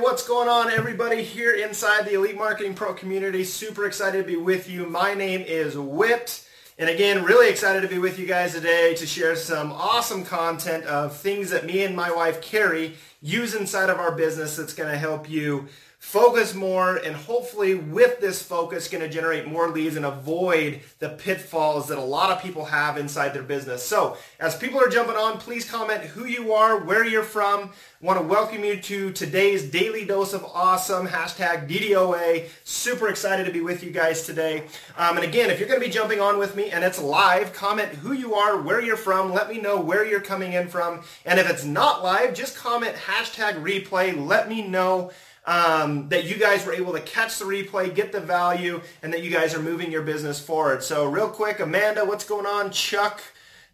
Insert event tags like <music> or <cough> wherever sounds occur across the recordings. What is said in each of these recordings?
What's going on, everybody here inside the Elite Marketing Pro community? Super excited to be with you. My name is Whipped. And again, really excited to be with you guys today to share some awesome content of things that me and my wife, Carrie, use inside of our business that's going to help you focus more and hopefully with this focus going to generate more leads and avoid the pitfalls that a lot of people have inside their business. So as people are jumping on, please comment who you are, where you're from. I want to welcome you to today's Daily Dose of Awesome, hashtag DDOA. Super excited to be with you guys today. Um, and again, if you're going to be jumping on with me and it's live, comment who you are, where you're from. Let me know where you're coming in from. And if it's not live, just comment hashtag replay. Let me know um, that you guys were able to catch the replay, get the value, and that you guys are moving your business forward. So real quick, Amanda, what's going on? Chuck,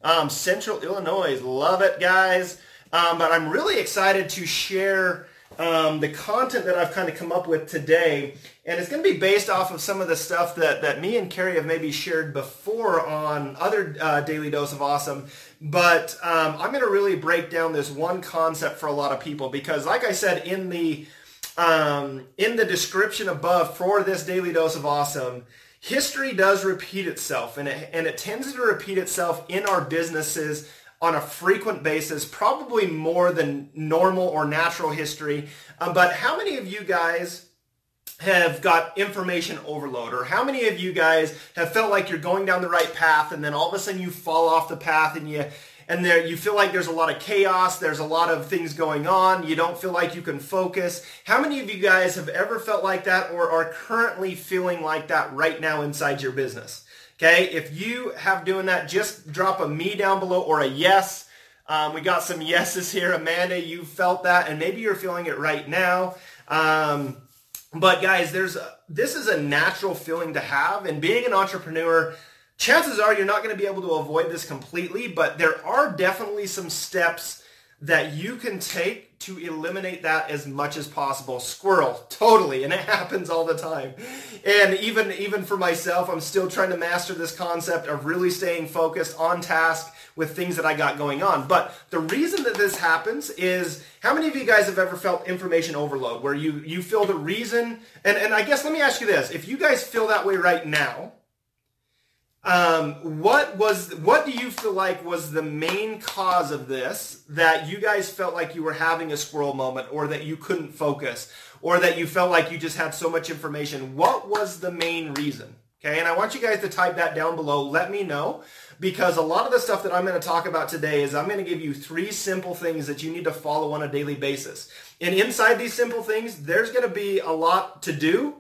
um, Central Illinois, love it, guys. Um, but I'm really excited to share um, the content that I've kind of come up with today. And it's going to be based off of some of the stuff that, that me and Carrie have maybe shared before on other uh, Daily Dose of Awesome. But um, I'm going to really break down this one concept for a lot of people because, like I said in the um, in the description above for this daily dose of awesome, history does repeat itself, and it, and it tends to repeat itself in our businesses on a frequent basis, probably more than normal or natural history. Um, but how many of you guys have got information overload or how many of you guys have felt like you're going down the right path and then all of a sudden you fall off the path and you and there you feel like there's a lot of chaos, there's a lot of things going on, you don't feel like you can focus. How many of you guys have ever felt like that or are currently feeling like that right now inside your business? Okay, if you have doing that, just drop a me down below or a yes. Um, we got some yeses here. Amanda, you felt that, and maybe you're feeling it right now. Um, but guys, there's a, this is a natural feeling to have, and being an entrepreneur, chances are you're not going to be able to avoid this completely, but there are definitely some steps that you can take to eliminate that as much as possible. Squirrel, totally, and it <laughs> happens all the time. And even even for myself, I'm still trying to master this concept of really staying focused on task with things that I got going on. But the reason that this happens is how many of you guys have ever felt information overload where you you feel the reason and and I guess let me ask you this, if you guys feel that way right now, um, what was what do you feel like was the main cause of this that you guys felt like you were having a squirrel moment or that you couldn't focus or that you felt like you just had so much information? What was the main reason? Okay, and I want you guys to type that down below. Let me know because a lot of the stuff that I'm going to talk about today is I'm going to give you three simple things that you need to follow on a daily basis. And inside these simple things, there's going to be a lot to do,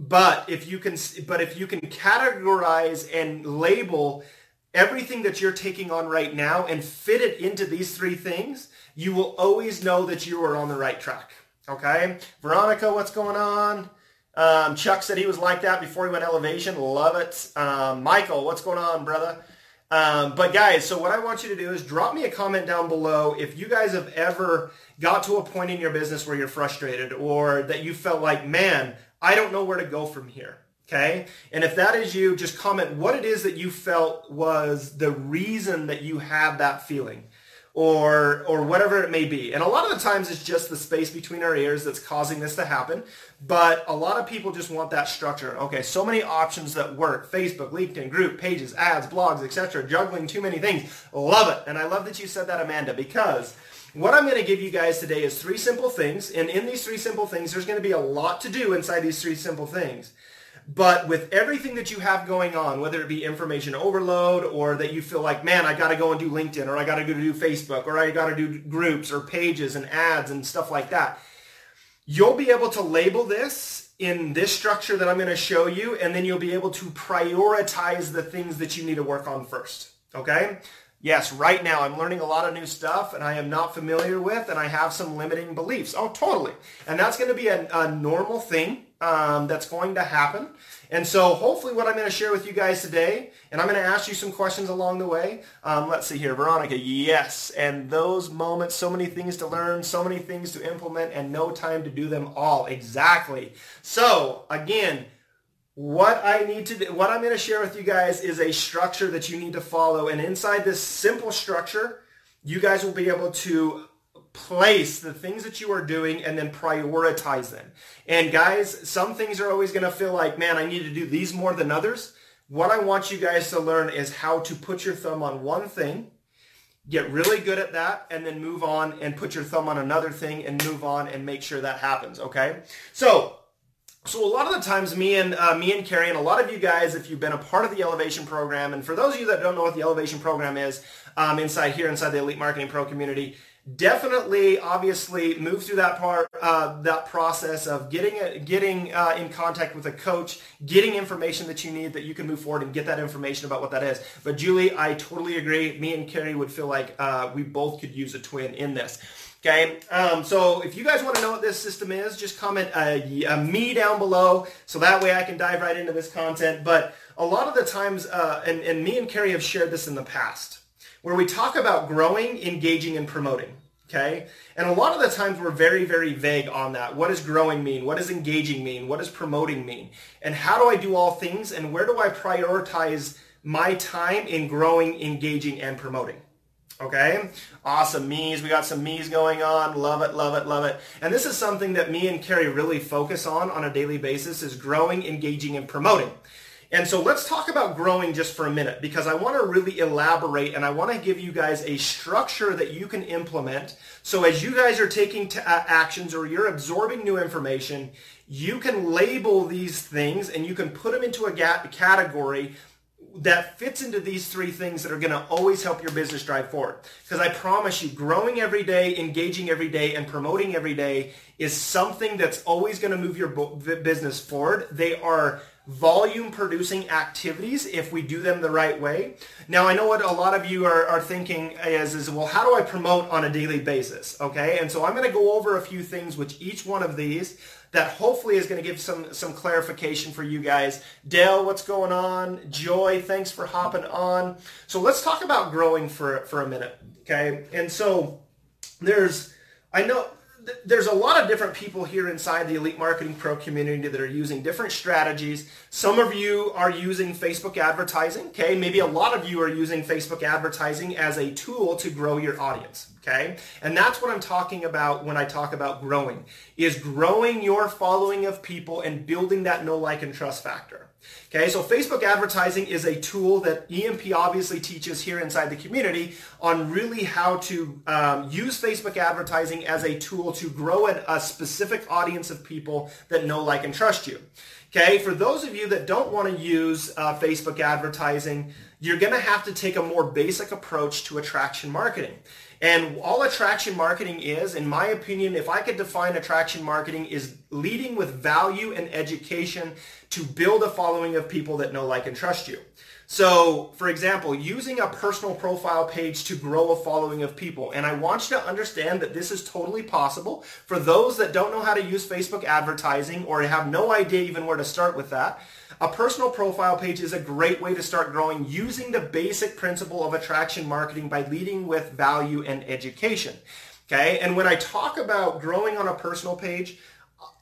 but if you can, but if you can categorize and label everything that you're taking on right now and fit it into these three things, you will always know that you are on the right track. Okay, Veronica, what's going on? Um, Chuck said he was like that before he went elevation. Love it. Um, Michael, what's going on, brother? Um, but guys, so what I want you to do is drop me a comment down below if you guys have ever got to a point in your business where you're frustrated or that you felt like, man, I don't know where to go from here. Okay. And if that is you, just comment what it is that you felt was the reason that you have that feeling or or whatever it may be. And a lot of the times it's just the space between our ears that's causing this to happen. But a lot of people just want that structure. Okay, so many options that work. Facebook, LinkedIn, group, pages, ads, blogs, etc. Juggling too many things. Love it. And I love that you said that, Amanda, because what I'm going to give you guys today is three simple things. And in these three simple things, there's going to be a lot to do inside these three simple things. But with everything that you have going on, whether it be information overload or that you feel like, man, I got to go and do LinkedIn or I got to go do Facebook or I got to do groups or pages and ads and stuff like that, you'll be able to label this in this structure that I'm going to show you, and then you'll be able to prioritize the things that you need to work on first. Okay? Yes, right now I'm learning a lot of new stuff and I am not familiar with and I have some limiting beliefs. Oh, totally. And that's going to be a, a normal thing um, that's going to happen. And so hopefully what I'm going to share with you guys today, and I'm going to ask you some questions along the way. Um, let's see here. Veronica, yes. And those moments, so many things to learn, so many things to implement, and no time to do them all. Exactly. So again, what I need to do, what I'm going to share with you guys is a structure that you need to follow. And inside this simple structure, you guys will be able to place the things that you are doing and then prioritize them. And guys, some things are always going to feel like, man, I need to do these more than others. What I want you guys to learn is how to put your thumb on one thing, get really good at that, and then move on and put your thumb on another thing and move on and make sure that happens. Okay. So so a lot of the times, me and uh, me and Carrie, and a lot of you guys, if you've been a part of the Elevation program, and for those of you that don't know what the Elevation program is, um, inside here, inside the Elite Marketing Pro community, definitely, obviously, move through that part, uh, that process of getting a, getting uh, in contact with a coach, getting information that you need that you can move forward and get that information about what that is. But Julie, I totally agree. Me and Carrie would feel like uh, we both could use a twin in this. Okay, um, so if you guys want to know what this system is, just comment a, a, me down below so that way I can dive right into this content. But a lot of the times, uh, and, and me and Carrie have shared this in the past, where we talk about growing, engaging, and promoting. Okay, and a lot of the times we're very, very vague on that. What does growing mean? What does engaging mean? What does promoting mean? And how do I do all things? And where do I prioritize my time in growing, engaging, and promoting? Okay, awesome me's. We got some me's going on. Love it, love it, love it. And this is something that me and Carrie really focus on on a daily basis is growing, engaging, and promoting. And so let's talk about growing just for a minute because I want to really elaborate and I want to give you guys a structure that you can implement. So as you guys are taking t- uh, actions or you're absorbing new information, you can label these things and you can put them into a category that fits into these three things that are going to always help your business drive forward. Because I promise you, growing every day, engaging every day, and promoting every day is something that's always going to move your business forward. They are volume producing activities if we do them the right way. Now, I know what a lot of you are, are thinking is, is, well, how do I promote on a daily basis? Okay, and so I'm going to go over a few things which each one of these that hopefully is going to give some some clarification for you guys. Dale, what's going on? Joy, thanks for hopping on. So let's talk about growing for for a minute, okay? And so there's I know there's a lot of different people here inside the Elite Marketing Pro community that are using different strategies. Some of you are using Facebook advertising, okay? Maybe a lot of you are using Facebook advertising as a tool to grow your audience, okay? And that's what I'm talking about when I talk about growing, is growing your following of people and building that know, like, and trust factor. Okay, so Facebook advertising is a tool that EMP obviously teaches here inside the community on really how to um, use Facebook advertising as a tool to grow a, a specific audience of people that know, like, and trust you. Okay, for those of you that don't want to use uh, Facebook advertising, you're going to have to take a more basic approach to attraction marketing. And all attraction marketing is, in my opinion, if I could define attraction marketing, is leading with value and education to build a following of people that know, like, and trust you. So, for example, using a personal profile page to grow a following of people. And I want you to understand that this is totally possible. For those that don't know how to use Facebook advertising or have no idea even where to start with that, a personal profile page is a great way to start growing using the basic principle of attraction marketing by leading with value and education. Okay, and when I talk about growing on a personal page,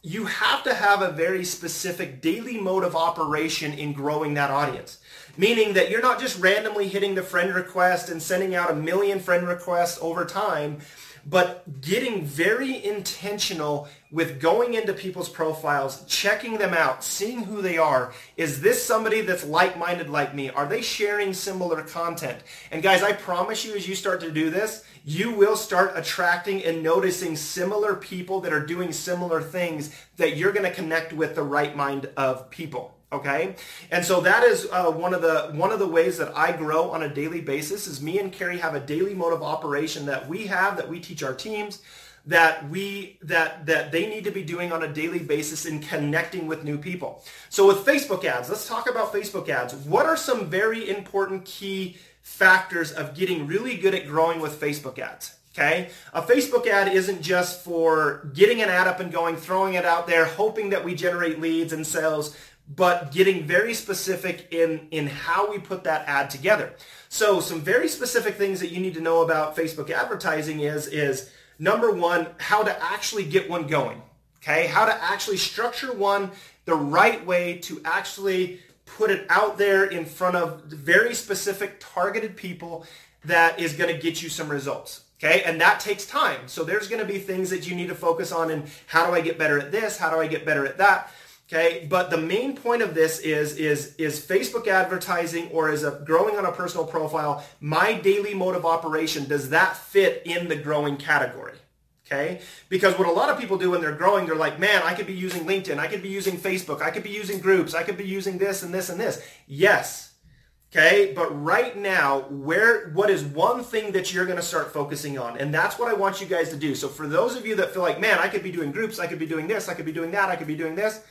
you have to have a very specific daily mode of operation in growing that audience. Meaning that you're not just randomly hitting the friend request and sending out a million friend requests over time, but getting very intentional with going into people's profiles, checking them out, seeing who they are. Is this somebody that's like-minded like me? Are they sharing similar content? And guys, I promise you as you start to do this, you will start attracting and noticing similar people that are doing similar things that you're going to connect with the right mind of people. Okay, and so that is uh, one of the one of the ways that I grow on a daily basis. Is me and Carrie have a daily mode of operation that we have that we teach our teams that we that that they need to be doing on a daily basis in connecting with new people. So with Facebook ads, let's talk about Facebook ads. What are some very important key factors of getting really good at growing with Facebook ads? Okay? A Facebook ad isn't just for getting an ad up and going, throwing it out there, hoping that we generate leads and sales, but getting very specific in, in how we put that ad together. So some very specific things that you need to know about Facebook advertising is, is number one, how to actually get one going. Okay? How to actually structure one the right way to actually put it out there in front of very specific targeted people that is going to get you some results. Okay, and that takes time. So there's going to be things that you need to focus on and how do I get better at this? How do I get better at that? Okay, but the main point of this is is is Facebook advertising or is a growing on a personal profile, my daily mode of operation, does that fit in the growing category? Okay? Because what a lot of people do when they're growing, they're like, man, I could be using LinkedIn, I could be using Facebook, I could be using groups, I could be using this and this and this. Yes, Okay, but right now, where what is one thing that you're going to start focusing on? And that's what I want you guys to do. So for those of you that feel like, man, I could be doing groups, I could be doing this, I could be doing that, I could be doing this,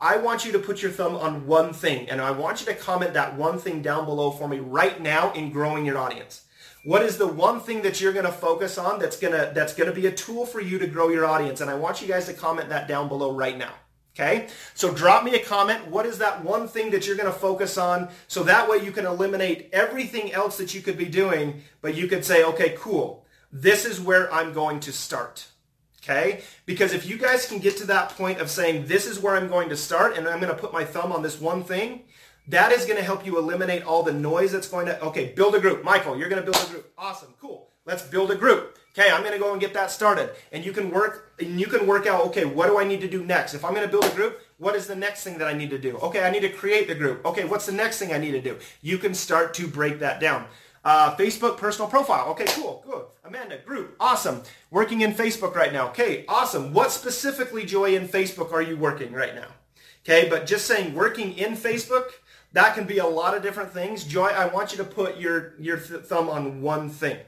I want you to put your thumb on one thing, and I want you to comment that one thing down below for me right now in growing your audience. What is the one thing that you're going to focus on that's going to that's going to be a tool for you to grow your audience? And I want you guys to comment that down below right now. Okay, so drop me a comment. What is that one thing that you're going to focus on? So that way you can eliminate everything else that you could be doing, but you could say, okay, cool. This is where I'm going to start. Okay? Because if you guys can get to that point of saying, this is where I'm going to start and I'm going to put my thumb on this one thing, that is going to help you eliminate all the noise that's going to, okay, build a group. Michael, you're going to build a group. Awesome, cool. Let's build a group. Okay, I'm going to go and get that started. And you can work and you can work out, okay, what do I need to do next? If I'm going to build a group, what is the next thing that I need to do? Okay, I need to create the group. Okay, what's the next thing I need to do? You can start to break that down. Uh, Facebook personal profile. Okay, cool, good. Amanda, group, awesome. Working in Facebook right now. Okay, awesome. What specifically, Joy, in Facebook are you working right now? Okay, but just saying working in Facebook, that can be a lot of different things. Joy, I want you to put your, your th- thumb on one thing.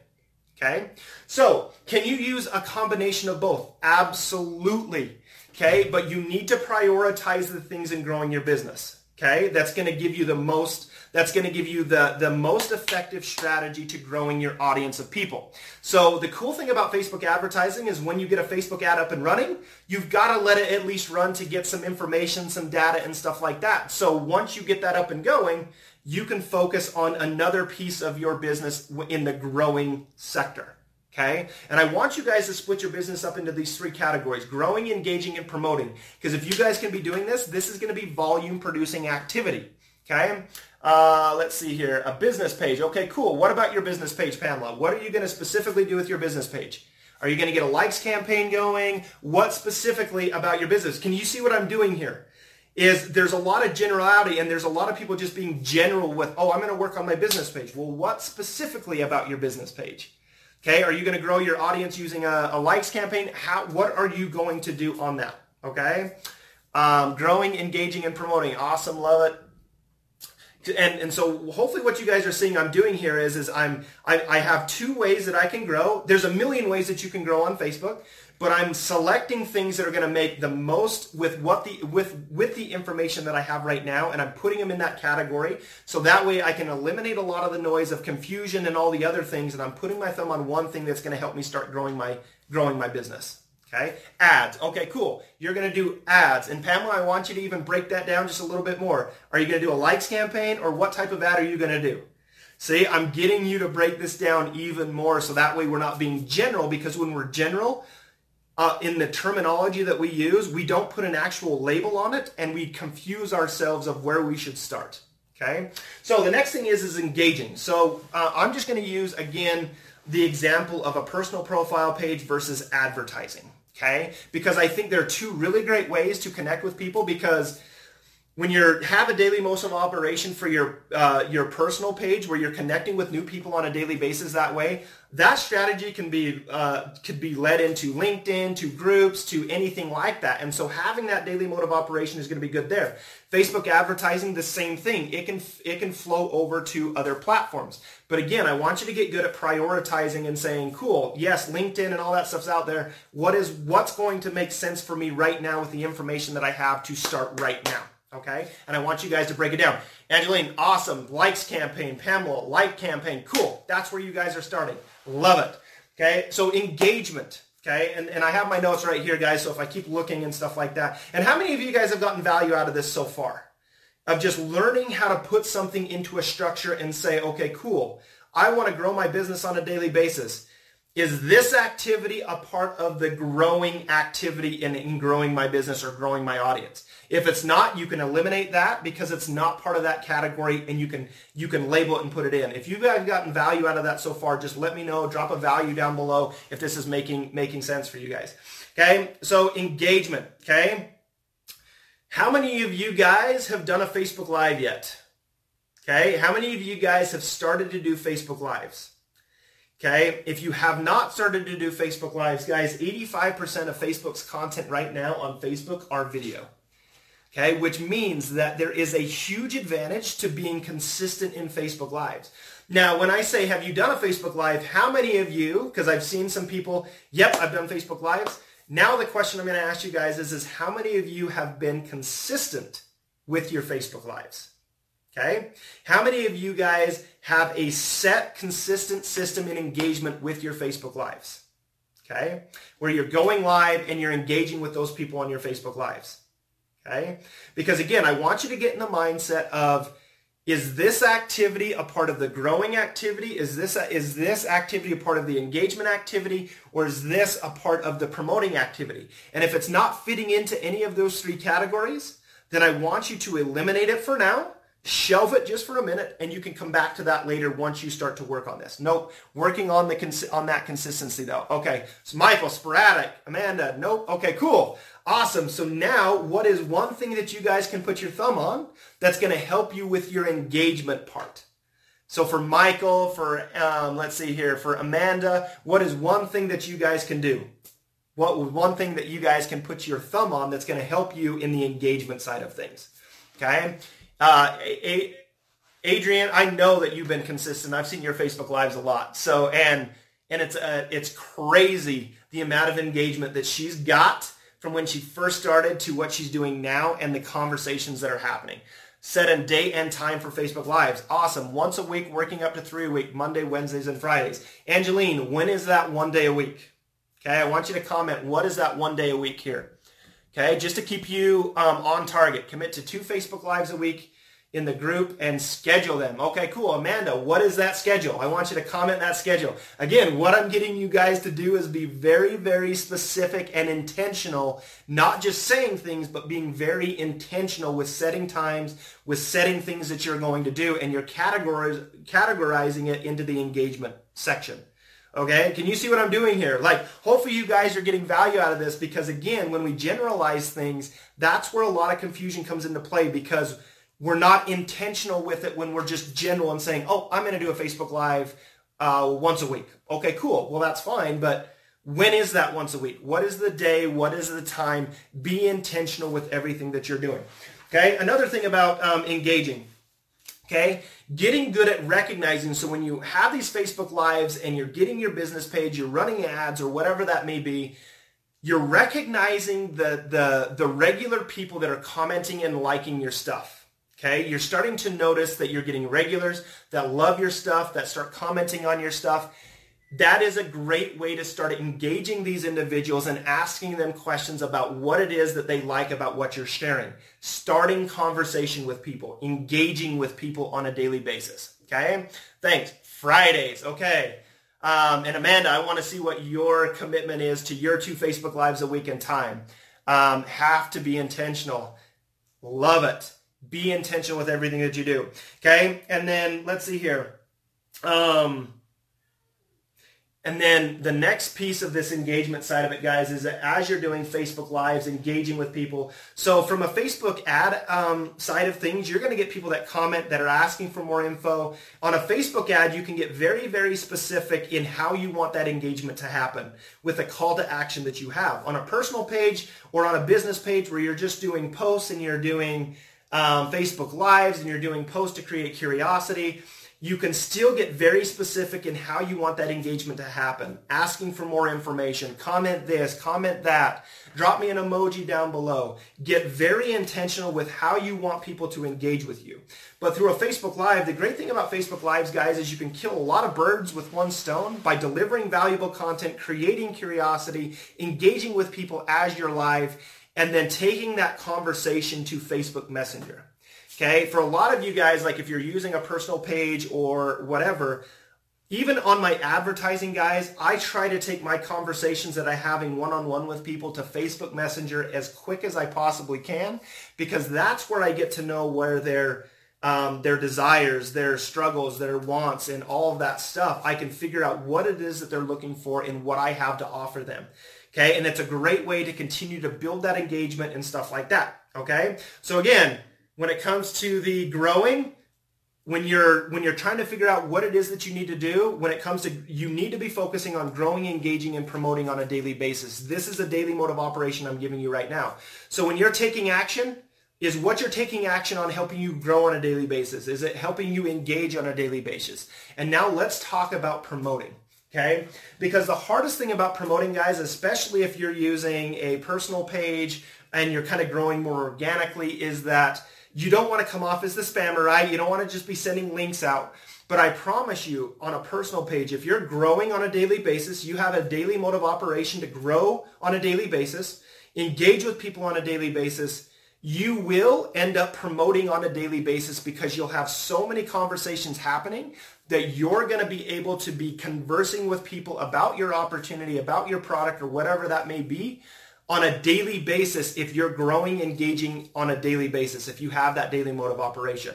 Okay? So, can you use a combination of both? Absolutely. Okay? But you need to prioritize the things in growing your business. Okay? That's going to give you the most that's going to give you the, the most effective strategy to growing your audience of people. So the cool thing about Facebook advertising is when you get a Facebook ad up and running, you've got to let it at least run to get some information, some data and stuff like that. So once you get that up and going, you can focus on another piece of your business in the growing sector. Okay? And I want you guys to split your business up into these three categories, growing, engaging, and promoting. Because if you guys can be doing this, this is going to be volume producing activity. Okay? Uh, let's see here. A business page. Okay, cool. What about your business page, Pamela? What are you going to specifically do with your business page? Are you going to get a likes campaign going? What specifically about your business? Can you see what I'm doing here? is there's a lot of generality and there's a lot of people just being general with, oh, I'm going to work on my business page. Well, what specifically about your business page? Okay, are you going to grow your audience using a, a likes campaign? How, what are you going to do on that? Okay, um, growing, engaging, and promoting. Awesome, love it. And, and so hopefully what you guys are seeing I'm doing here is, is I'm, I, I have two ways that I can grow. There's a million ways that you can grow on Facebook but I'm selecting things that are going to make the most with what the with with the information that I have right now and I'm putting them in that category so that way I can eliminate a lot of the noise of confusion and all the other things and I'm putting my thumb on one thing that's going to help me start growing my growing my business. Okay? Ads. Okay, cool. You're going to do ads. And Pamela, I want you to even break that down just a little bit more. Are you going to do a likes campaign or what type of ad are you going to do? See, I'm getting you to break this down even more so that way we're not being general because when we're general, uh, in the terminology that we use, we don't put an actual label on it and we confuse ourselves of where we should start. Okay. So the next thing is, is engaging. So uh, I'm just going to use, again, the example of a personal profile page versus advertising. Okay. Because I think there are two really great ways to connect with people because when you have a daily motion of operation for your uh, your personal page where you're connecting with new people on a daily basis that way that strategy can be uh, could be led into linkedin to groups to anything like that. And so having that daily mode of operation is going to be good there. Facebook advertising the same thing. It can it can flow over to other platforms. But again i want you to get good at prioritizing and saying cool yes linkedin and all that stuff's out there. What is what's going to make sense for me right now with the information that i have to start right now Okay? And I want you guys to break it down. Angeline, awesome. Likes campaign. Pamela, like campaign. Cool. That's where you guys are starting. Love it. Okay? So engagement. Okay? And, and I have my notes right here, guys, so if I keep looking and stuff like that. And how many of you guys have gotten value out of this so far? Of just learning how to put something into a structure and say, okay, cool. I want to grow my business on a daily basis. Is this activity a part of the growing activity in, in growing my business or growing my audience? If it's not, you can eliminate that because it's not part of that category and you can you can label it and put it in. If you've gotten value out of that so far, just let me know. Drop a value down below if this is making making sense for you guys. Okay? So engagement, okay? How many of you guys have done a Facebook Live yet? Okay? How many of you guys have started to do Facebook Lives? Okay, if you have not started to do Facebook Lives, guys, 85% of Facebook's content right now on Facebook are video. Okay, which means that there is a huge advantage to being consistent in Facebook Lives. Now, when I say, have you done a Facebook Live, how many of you, because I've seen some people, yep, I've done Facebook Lives. Now the question I'm going to ask you guys is, is how many of you have been consistent with your Facebook Lives? Okay? How many of you guys have a set, consistent system in engagement with your Facebook Lives? Okay? Where you're going live and you're engaging with those people on your Facebook Lives. Okay? Because again, I want you to get in the mindset of is this activity a part of the growing activity? Is this a, is this activity a part of the engagement activity or is this a part of the promoting activity? And if it's not fitting into any of those three categories, then I want you to eliminate it for now Shelve it just for a minute, and you can come back to that later once you start to work on this. Nope, working on the cons- on that consistency though. Okay, so Michael, sporadic. Amanda, nope. Okay, cool, awesome. So now, what is one thing that you guys can put your thumb on that's going to help you with your engagement part? So for Michael, for um, let's see here, for Amanda, what is one thing that you guys can do? What one thing that you guys can put your thumb on that's going to help you in the engagement side of things? Okay. Uh, a- Adrian, I know that you've been consistent. I've seen your Facebook lives a lot. So and and it's uh, it's crazy the amount of engagement that she's got from when she first started to what she's doing now and the conversations that are happening. Set a date and time for Facebook Lives. Awesome. Once a week, working up to three a week, Monday, Wednesdays, and Fridays. Angeline, when is that one day a week? Okay, I want you to comment, what is that one day a week here? Okay, just to keep you um, on target, commit to two Facebook Lives a week in the group and schedule them. Okay, cool. Amanda, what is that schedule? I want you to comment that schedule. Again, what I'm getting you guys to do is be very, very specific and intentional, not just saying things, but being very intentional with setting times, with setting things that you're going to do, and you're categorizing it into the engagement section. Okay, can you see what I'm doing here? Like, hopefully you guys are getting value out of this because again, when we generalize things, that's where a lot of confusion comes into play because we're not intentional with it when we're just general and saying, oh, I'm going to do a Facebook Live uh, once a week. Okay, cool. Well, that's fine, but when is that once a week? What is the day? What is the time? Be intentional with everything that you're doing. Okay, another thing about um, engaging. Okay, getting good at recognizing. So when you have these Facebook Lives and you're getting your business page, you're running ads or whatever that may be, you're recognizing the, the, the regular people that are commenting and liking your stuff. Okay, you're starting to notice that you're getting regulars that love your stuff, that start commenting on your stuff that is a great way to start engaging these individuals and asking them questions about what it is that they like about what you're sharing. Starting conversation with people, engaging with people on a daily basis. Okay? Thanks. Fridays. Okay. Um, and Amanda, I want to see what your commitment is to your two Facebook Lives a week in time. Um, have to be intentional. Love it. Be intentional with everything that you do. Okay? And then let's see here. Um, and then the next piece of this engagement side of it, guys, is that as you're doing Facebook Lives, engaging with people. So from a Facebook ad um, side of things, you're going to get people that comment that are asking for more info. On a Facebook ad, you can get very, very specific in how you want that engagement to happen with a call to action that you have. On a personal page or on a business page where you're just doing posts and you're doing um, Facebook Lives and you're doing posts to create curiosity, you can still get very specific in how you want that engagement to happen. Asking for more information, comment this, comment that, drop me an emoji down below. Get very intentional with how you want people to engage with you. But through a Facebook Live, the great thing about Facebook Lives, guys, is you can kill a lot of birds with one stone by delivering valuable content, creating curiosity, engaging with people as you're live, and then taking that conversation to Facebook Messenger. Okay, for a lot of you guys, like if you're using a personal page or whatever, even on my advertising guys, I try to take my conversations that I having one-on-one with people to Facebook Messenger as quick as I possibly can because that's where I get to know where their um, their desires, their struggles, their wants, and all of that stuff. I can figure out what it is that they're looking for and what I have to offer them. Okay, and it's a great way to continue to build that engagement and stuff like that. Okay, so again, when it comes to the growing, when you're when you're trying to figure out what it is that you need to do when it comes to you need to be focusing on growing engaging and promoting on a daily basis. This is a daily mode of operation i'm giving you right now. So when you're taking action is what you're taking action on helping you grow on a daily basis? Is it helping you engage on a daily basis? And now let's talk about promoting okay? Because the hardest thing about promoting guys especially if you're using a personal page and you're kind of growing more organically is that you don't want to come off as the spammer, right? You don't want to just be sending links out. But I promise you, on a personal page, if you're growing on a daily basis, you have a daily mode of operation to grow on a daily basis, engage with people on a daily basis, you will end up promoting on a daily basis because you'll have so many conversations happening that you're going to be able to be conversing with people about your opportunity, about your product, or whatever that may be on a daily basis if you're growing, engaging on a daily basis, if you have that daily mode of operation.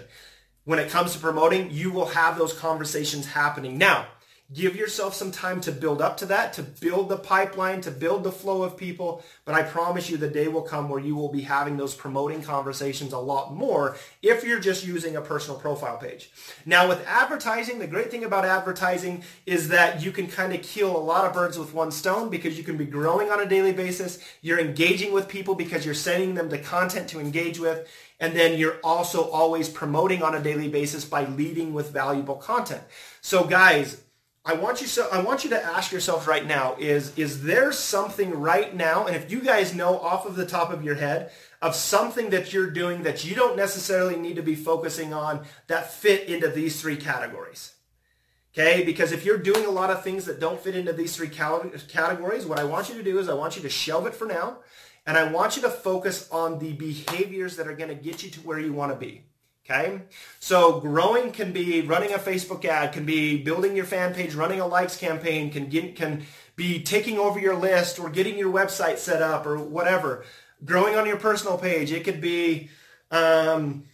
When it comes to promoting, you will have those conversations happening. Now, Give yourself some time to build up to that, to build the pipeline, to build the flow of people. But I promise you the day will come where you will be having those promoting conversations a lot more if you're just using a personal profile page. Now with advertising, the great thing about advertising is that you can kind of kill a lot of birds with one stone because you can be growing on a daily basis. You're engaging with people because you're sending them the content to engage with. And then you're also always promoting on a daily basis by leading with valuable content. So guys, I want you so I want you to ask yourself right now is is there something right now and if you guys know off of the top of your head of something that you're doing that you don't necessarily need to be focusing on that fit into these three categories. Okay? Because if you're doing a lot of things that don't fit into these three categories, what I want you to do is I want you to shelve it for now and I want you to focus on the behaviors that are going to get you to where you want to be. Okay? So growing can be running a Facebook ad, can be building your fan page, running a likes campaign, can get, can be taking over your list or getting your website set up or whatever. Growing on your personal page, it could be um,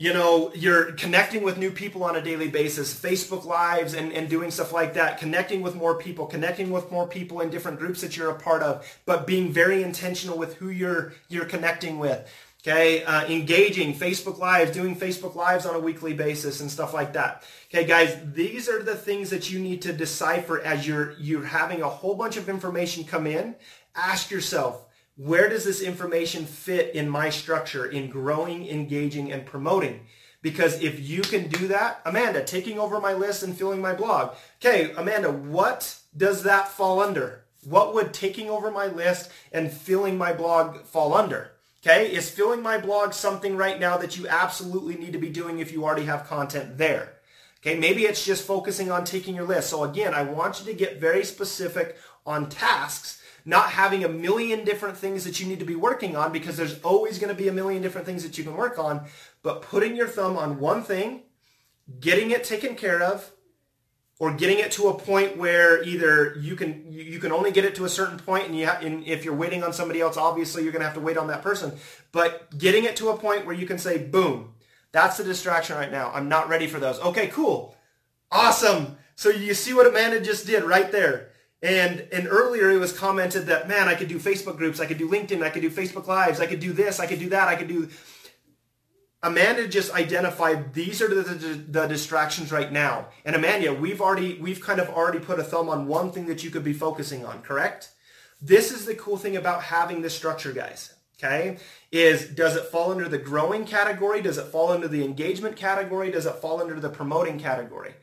you know, you're connecting with new people on a daily basis, Facebook Lives and, and doing stuff like that, connecting with more people, connecting with more people in different groups that you're a part of, but being very intentional with who you're you're connecting with. Okay, uh, engaging Facebook Lives, doing Facebook Lives on a weekly basis and stuff like that. Okay, guys, these are the things that you need to decipher as you're you're having a whole bunch of information come in. Ask yourself, where does this information fit in my structure in growing, engaging, and promoting? Because if you can do that, Amanda, taking over my list and filling my blog. Okay, Amanda, what does that fall under? What would taking over my list and filling my blog fall under? Okay, is filling my blog something right now that you absolutely need to be doing if you already have content there? Okay, maybe it's just focusing on taking your list. So again, I want you to get very specific on tasks, not having a million different things that you need to be working on because there's always going to be a million different things that you can work on, but putting your thumb on one thing, getting it taken care of, or getting it to a point where either you can you can only get it to a certain point and you and if you're waiting on somebody else obviously you're going to have to wait on that person. But getting it to a point where you can say boom that's the distraction right now. I'm not ready for those. Okay cool. Awesome. So you see what amanda just did right there. And and earlier it was commented that man i could do facebook groups. I could do linkedin. I could do facebook lives. I could do this. I could do that. I could do Amanda just identified these are the, the, the, distractions right now. And Amanda, we've already we've kind of already put a thumb on one thing that you could be focusing on, correct? This is the cool thing about having this structure, guys. Okay? Is does it fall under the growing category? Does it fall under the engagement category? Does it fall under the promoting category?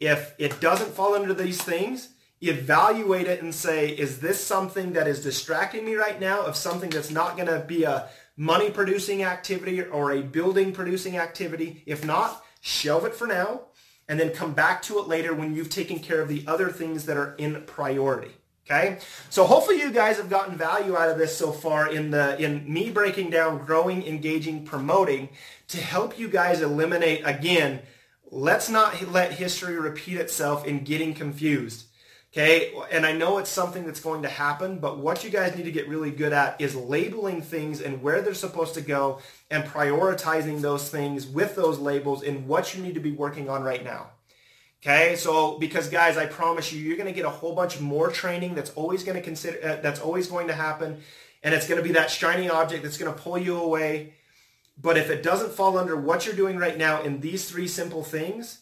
If it doesn't fall under these things, evaluate it and say, is this something that is distracting me right now of something that's not going to be a money producing activity or a building producing activity. If not, shelve it for now and then come back to it later when you've taken care of the other things that are in priority. Okay? So hopefully you guys have gotten value out of this so far in the in me breaking down growing, engaging, promoting to help you guys eliminate again let's not let history repeat itself in getting confused. Okay, and I know it's something that's going to happen, but what you guys need to get really good at is labeling things and where they're supposed to go and prioritizing those things with those labels and what you need to be working on right now. Okay, so because guys, I promise you, you're going to get a whole bunch more training that's always going to consider uh, that's always going to happen, and it's going to be that shiny object that's going to pull you away. But if it doesn't fall under what you're doing right now in these three simple things,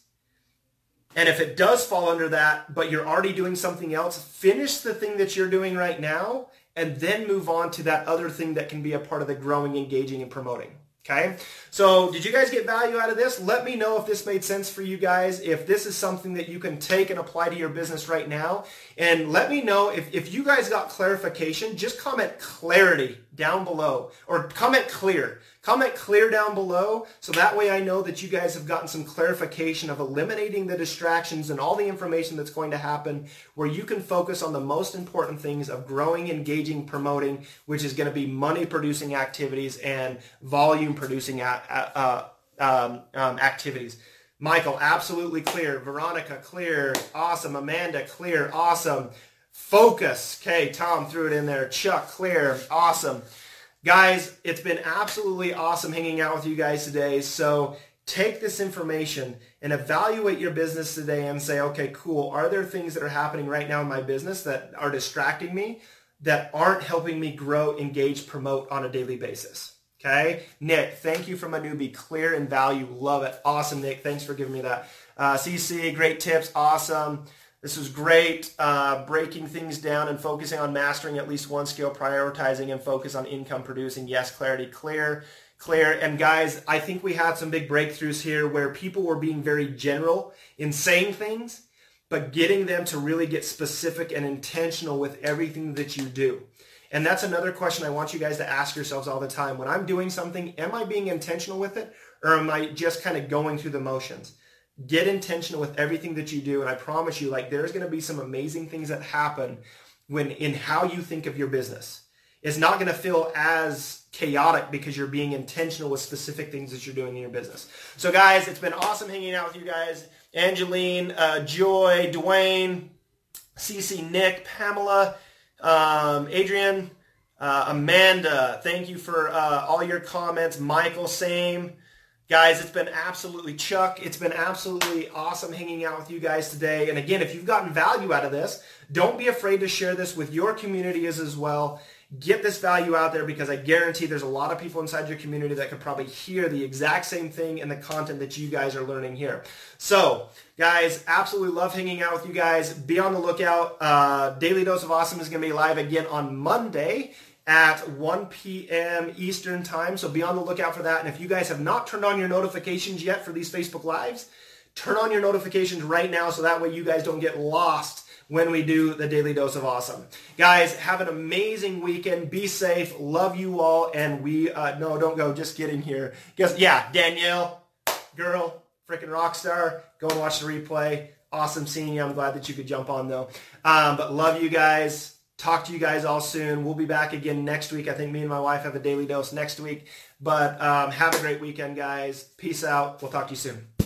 and if it does fall under that, but you're already doing something else, finish the thing that you're doing right now and then move on to that other thing that can be a part of the growing, engaging, and promoting. Okay, so did you guys get value out of this? Let me know if this made sense for you guys, if this is something that you can take and apply to your business right now. And let me know if, if you guys got clarification, just comment clarity down below or comment clear. Comment clear down below so that way I know that you guys have gotten some clarification of eliminating the distractions and all the information that's going to happen where you can focus on the most important things of growing, engaging, promoting, which is going to be money producing activities and volume producing uh, um, um, activities. Michael, absolutely clear. Veronica, clear. Awesome. Amanda, clear. Awesome. Focus. Okay, Tom threw it in there. Chuck, clear. Awesome. Guys, it's been absolutely awesome hanging out with you guys today. So take this information and evaluate your business today and say, okay, cool. Are there things that are happening right now in my business that are distracting me, that aren't helping me grow, engage, promote on a daily basis? Okay. Nick, thank you from a newbie. Clear and value. Love it. Awesome, Nick. Thanks for giving me that. Uh, CC, great tips. Awesome. This was great, uh, breaking things down and focusing on mastering at least one skill, prioritizing and focus on income producing. Yes, clarity, clear, clear. And guys, I think we had some big breakthroughs here where people were being very general in saying things, but getting them to really get specific and intentional with everything that you do. And that's another question I want you guys to ask yourselves all the time. When I'm doing something, am I being intentional with it or am I just kind of going through the motions? Get intentional with everything that you do. And I promise you, like, there's going to be some amazing things that happen when in how you think of your business. It's not going to feel as chaotic because you're being intentional with specific things that you're doing in your business. So, guys, it's been awesome hanging out with you guys. Angeline, uh, Joy, Dwayne, CC, Nick, Pamela, um, Adrian, uh, Amanda, thank you for uh, all your comments. Michael, same. Guys, it's been absolutely Chuck. It's been absolutely awesome hanging out with you guys today. And again, if you've gotten value out of this, don't be afraid to share this with your communities as well. Get this value out there because I guarantee there's a lot of people inside your community that could probably hear the exact same thing in the content that you guys are learning here. So, guys, absolutely love hanging out with you guys. Be on the lookout. Uh, Daily Dose of Awesome is going to be live again on Monday at 1 p.m. Eastern Time. So be on the lookout for that. And if you guys have not turned on your notifications yet for these Facebook Lives, turn on your notifications right now so that way you guys don't get lost when we do the Daily Dose of Awesome. Guys, have an amazing weekend. Be safe. Love you all. And we, uh, no, don't go. Just get in here. Guess, yeah, Danielle, girl, freaking rock star. Go and watch the replay. Awesome seeing you. I'm glad that you could jump on though. Um, but love you guys talk to you guys all soon. We'll be back again next week. I think me and my wife have a daily dose next week. But um, have a great weekend, guys. Peace out. We'll talk to you soon.